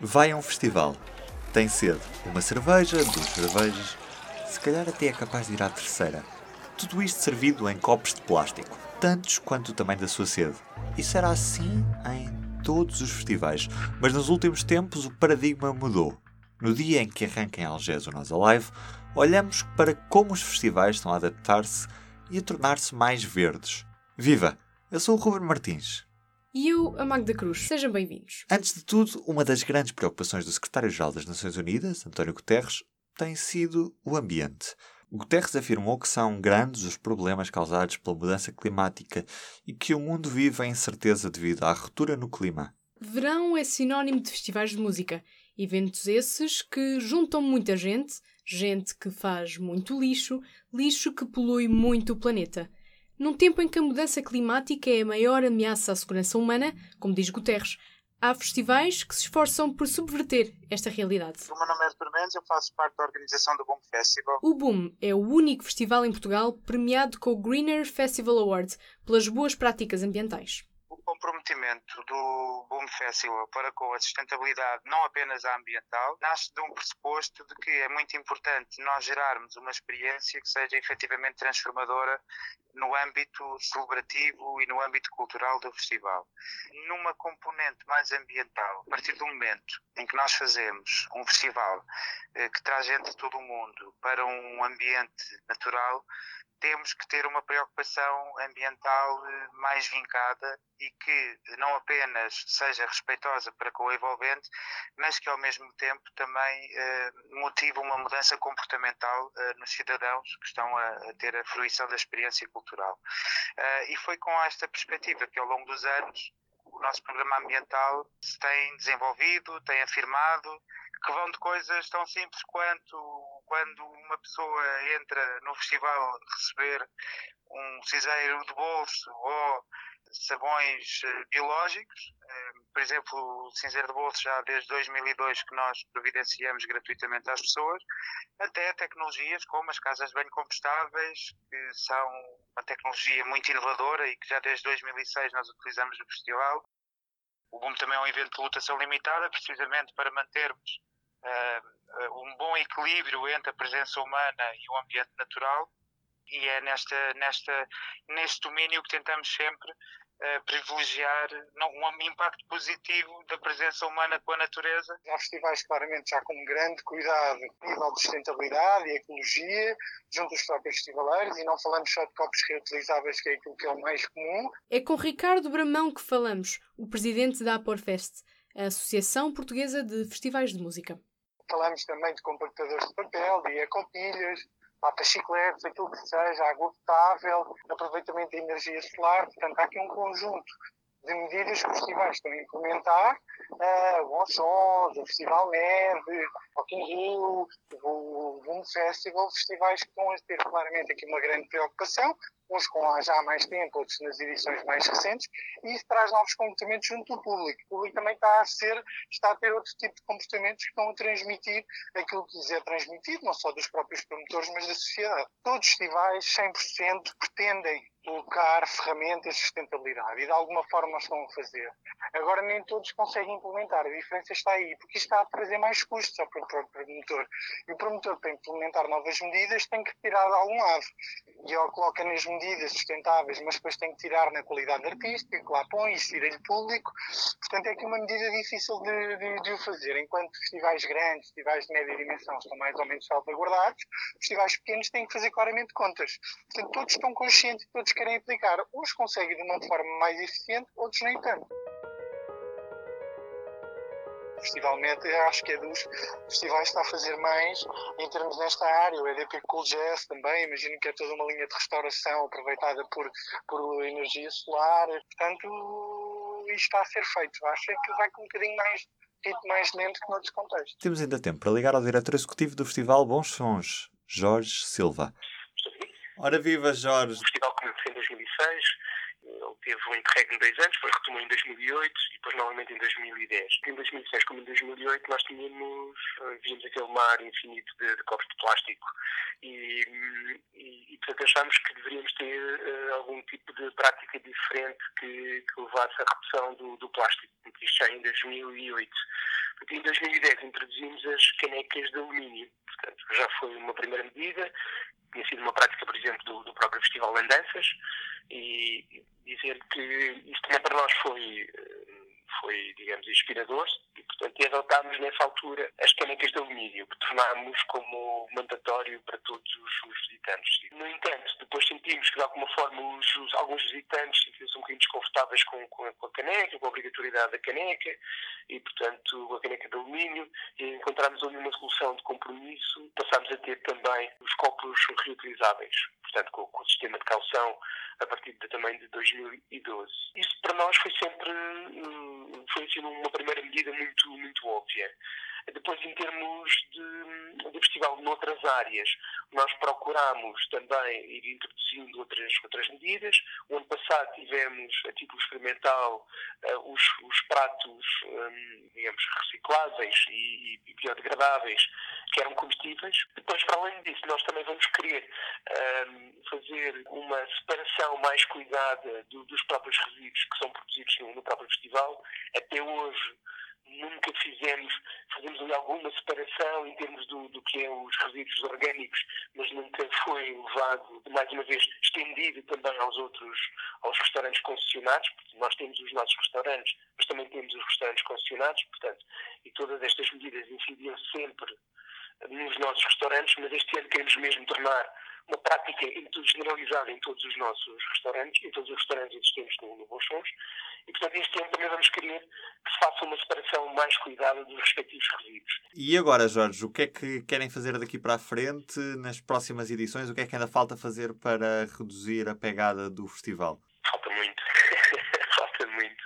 Vai a um festival, tem sede, uma cerveja, duas cervejas, se calhar até é capaz de ir à terceira. Tudo isto servido em copos de plástico, tantos quanto o tamanho da sua sede. Isso era assim em todos os festivais, mas nos últimos tempos o paradigma mudou. No dia em que arranca em Algés o Nós Alive, olhamos para como os festivais estão a adaptar-se e a tornar-se mais verdes. Viva! Eu sou o Ruben Martins. E eu, a Magda Cruz. Sejam bem-vindos. Antes de tudo, uma das grandes preocupações do secretário-geral das Nações Unidas, António Guterres, tem sido o ambiente. Guterres afirmou que são grandes os problemas causados pela mudança climática e que o mundo vive em incerteza devido à ruptura no clima. Verão é sinónimo de festivais de música. Eventos esses que juntam muita gente, gente que faz muito lixo, lixo que polui muito o planeta. Num tempo em que a mudança climática é a maior ameaça à segurança humana, como diz Guterres, há festivais que se esforçam por subverter esta realidade. O meu nome é Arthur Mendes, eu faço parte da organização do Boom Festival. O Boom é o único festival em Portugal premiado com o Greener Festival Award pelas boas práticas ambientais comprometimento do Boom Festival para com a sustentabilidade, não apenas a ambiental, nasce de um pressuposto de que é muito importante nós gerarmos uma experiência que seja efetivamente transformadora no âmbito celebrativo e no âmbito cultural do festival. Numa componente mais ambiental, a partir do momento em que nós fazemos um festival eh, que traz gente de todo o mundo para um ambiente natural, temos que ter uma preocupação ambiental eh, mais vincada e que não apenas seja respeitosa para com o envolvente, mas que ao mesmo tempo também eh, motive uma mudança comportamental eh, nos cidadãos que estão a, a, ter a fruição da experiência cultural. Eh, e foi com esta perspectiva que ao longo dos anos o nosso programa ambiental se tem desenvolvido, tem afirmado, que vão de coisas tão simples quanto quando uma pessoa entra no festival receber um cinzeiro de bolso ou sabões eh, biológicos. Eh, por exemplo, o cinzeiro de bolso já desde 2002 que nós providenciamos gratuitamente às pessoas, até tecnologias como as casas de banho compostáveis, que são uma tecnologia muito inovadora e que já desde 2006 nós utilizamos no festival. O BUM também é um evento de lotação limitada, precisamente para mantermos uh, um bom equilíbrio entre a presença humana e o ambiente natural e é nesta, nesta, neste domínio que tentamos sempre uh, privilegiar não, um impacto positivo da presença humana com a natureza. Há festivais claramente já com grande cuidado nível de sustentabilidade e ecologia, junto aos próprios festivaleiros, e não falamos só de copos reutilizáveis, que é aquilo que é o mais comum. É com Ricardo Bramão que falamos, o presidente da Aporfest, a Associação Portuguesa de Festivais de Música. Falamos também de compactadores de papel, de ecopilhas, para chicletes, aquilo que seja, água potável, aproveitamento de energia solar. Portanto, há aqui um conjunto de medidas que os festivais estão a implementar, uh, o Bons Sons, o Festival Neve, Rock Rio, o Boom Festival, festivais que estão a ter claramente aqui uma grande preocupação, uns com já há mais tempo, outros nas edições mais recentes, e isso traz novos comportamentos junto do público. O público também está a ser, está a ter outro tipo de comportamentos que estão a transmitir aquilo que lhes é transmitido, não só dos próprios promotores, mas da sociedade. Todos os festivais, 100%, pretendem colocar ferramentas de sustentabilidade e de alguma forma estão a fazer. Agora nem todos conseguem implementar, a diferença está aí, porque isto está a trazer mais custos ao próprio promotor. E o promotor, para implementar novas medidas, tem que tirar de algum lado. E ele coloca nas medidas sustentáveis, mas depois tem que tirar na qualidade artística, que lá põe, e tira-lhe público. Portanto, é aqui uma medida difícil de, de, de, o fazer. Enquanto festivais grandes, festivais de média dimensão estão mais ou menos salvaguardados, festivais pequenos têm que fazer claramente contas. Portanto, todos estão conscientes, todos querem aplicar. Uns conseguem de uma forma mais eficiente, outros nem tanto. O Festival Meta acho que é dos festivais que está a fazer mais em termos nesta área. O EDP Cool Jazz também, imagino que é toda uma linha de restauração aproveitada por, por energia solar. Portanto, isto está a ser feito. Acho que vai com um bocadinho mais ritmo mais lento que noutros contextos. Temos ainda tempo para ligar ao diretor executivo do Festival Bons Sons, Jorge Silva. Ora viva, Jorge! O festival começou em 2006, ele teve um interregno de dois anos, depois retomou em 2008 e depois novamente em 2010. Em 2006 como em 2008 nós tínhamos, eh, víamos aquele mar infinito de, de copos de plástico e, e, e portanto achámos que deveríamos ter uh, algum tipo de prática diferente que, que levasse à redução do, do plástico, isto já em 2008. Porque em 2010 introduzimos as canecas de alumínio, portanto já foi uma primeira medida, tinha sido uma prática, por exemplo, do, do próprio Festival de Andanças, e dizer que isto também para nós foi, foi digamos, inspirador, e portanto adotámos nessa altura as canecas de alumínio, que tornámos como mandatório para todos os, os visitantes. No entanto, depois sentimos que de alguma forma os, os, alguns visitantes sentiam-se um bocadinho desconfortáveis com, com, a, com, a, caneca, com a obrigatoriedade da caneca, e portanto a caneca de alumínio, e encontramos ali uma solução de compromisso, passámos a ter também os copos reutilizáveis, portanto com, com o sistema de calção a partir de, também de 2012. Isso para nós foi sempre hum, foi assim, uma primeira medida muito, muito óbvia. Depois, em termos de, de festival noutras áreas, nós procuramos também ir introduzindo outras, outras medidas. O ano passado tivemos, a título experimental, uh, os, os pratos, um, digamos, recicláveis e, e, biodegradáveis, que eram comestíveis. Depois, para além disso, nós também vamos querer um, fazer uma separação mais cuidada do, dos próprios resíduos que são produzidos no, no próprio festival. Até hoje, nunca fizemos, fazemos ali alguma separação em termos do, do que é os resíduos orgânicos, mas nunca foi levado, mais uma vez, estendido também aos outros, aos restaurantes concessionados, porque nós temos os nossos restaurantes, mas também temos os restaurantes concessionados, portanto, e todas estas medidas incidiam sempre nos nossos restaurantes, mas este ano queremos mesmo tornar uma prática generalizada em todos os nossos restaurantes, em todos os restaurantes existentes no, no Bolsons, e portanto este ano também vamos querer que se faça uma separação mais cuidada dos respectivos resíduos. E agora, Jorge, o que é que querem fazer daqui para a frente nas próximas edições? O que é que ainda falta fazer para reduzir a pegada do festival? Falta muito. falta muito.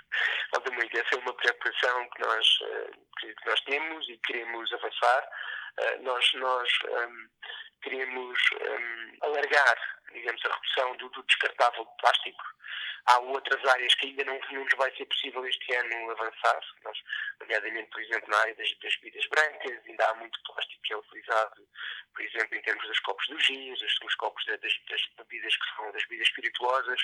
Falta muito. Essa é uma preocupação que nós, eh, que nós temos e queremos avançar. Eh, nós, nós um, queremos um, alargar, digamos, a redução do, do, descartável de plástico. Há outras áreas que ainda não, não nos vai ser possível este ano avançar. Nós, nomeadamente, por exemplo, na área das, das bebidas brancas, ainda há muito plástico que é utilizado, por exemplo, em termos dos copos dos gins, dos copos das, das, bebidas que são das bebidas espirituosas.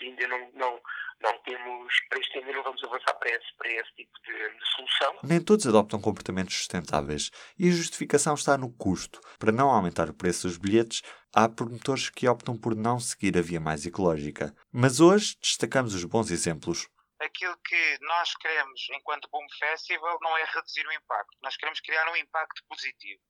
Ainda não, não, não temos, para ano não vamos avançar para esse, para esse tipo de, de solução. Nem todos adoptam comportamentos sustentáveis e a justificação está no custo. Para não aumentar o preço dos bilhetes, há promotores que optam por não seguir a via mais ecológica. Mas hoje destacamos os bons exemplos aquilo que nós queremos enquanto Boom Festival não é reduzir o impacto, nós queremos criar um impacto positivo.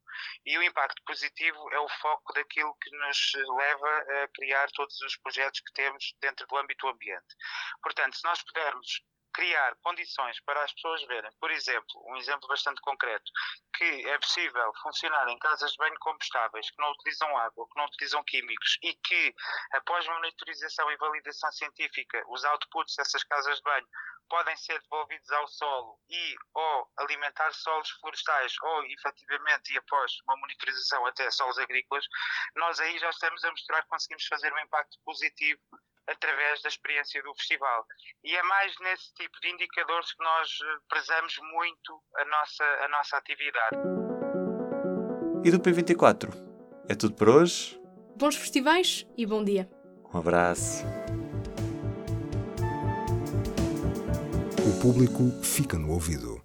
E o impacto positivo é o foco daquilo que nos leva a criar todos os projetos que temos dentro do âmbito ambiente. Portanto, se nós pudermos criar condições para as pessoas verem, por exemplo, um exemplo bastante concreto, que é possível funcionar em casas de banho compostáveis, que não utilizam água, que não utilizam químicos e que, após monitorização e validação científica, os outputs dessas casas de banho podem ser devolvidos ao solo e ou alimentar solos florestais ou efetivamente e após uma monitorização até solos agrícolas, nós aí já estamos a mostrar que conseguimos fazer um impacto positivo através da experiência do festival. E é mais nesse tipo de indicadores que nós eh, prezamos muito a nossa, a nossa atividade. E do P24? É tudo por hoje? Bons festivais e bom dia. Um abraço. O público fica no ouvido.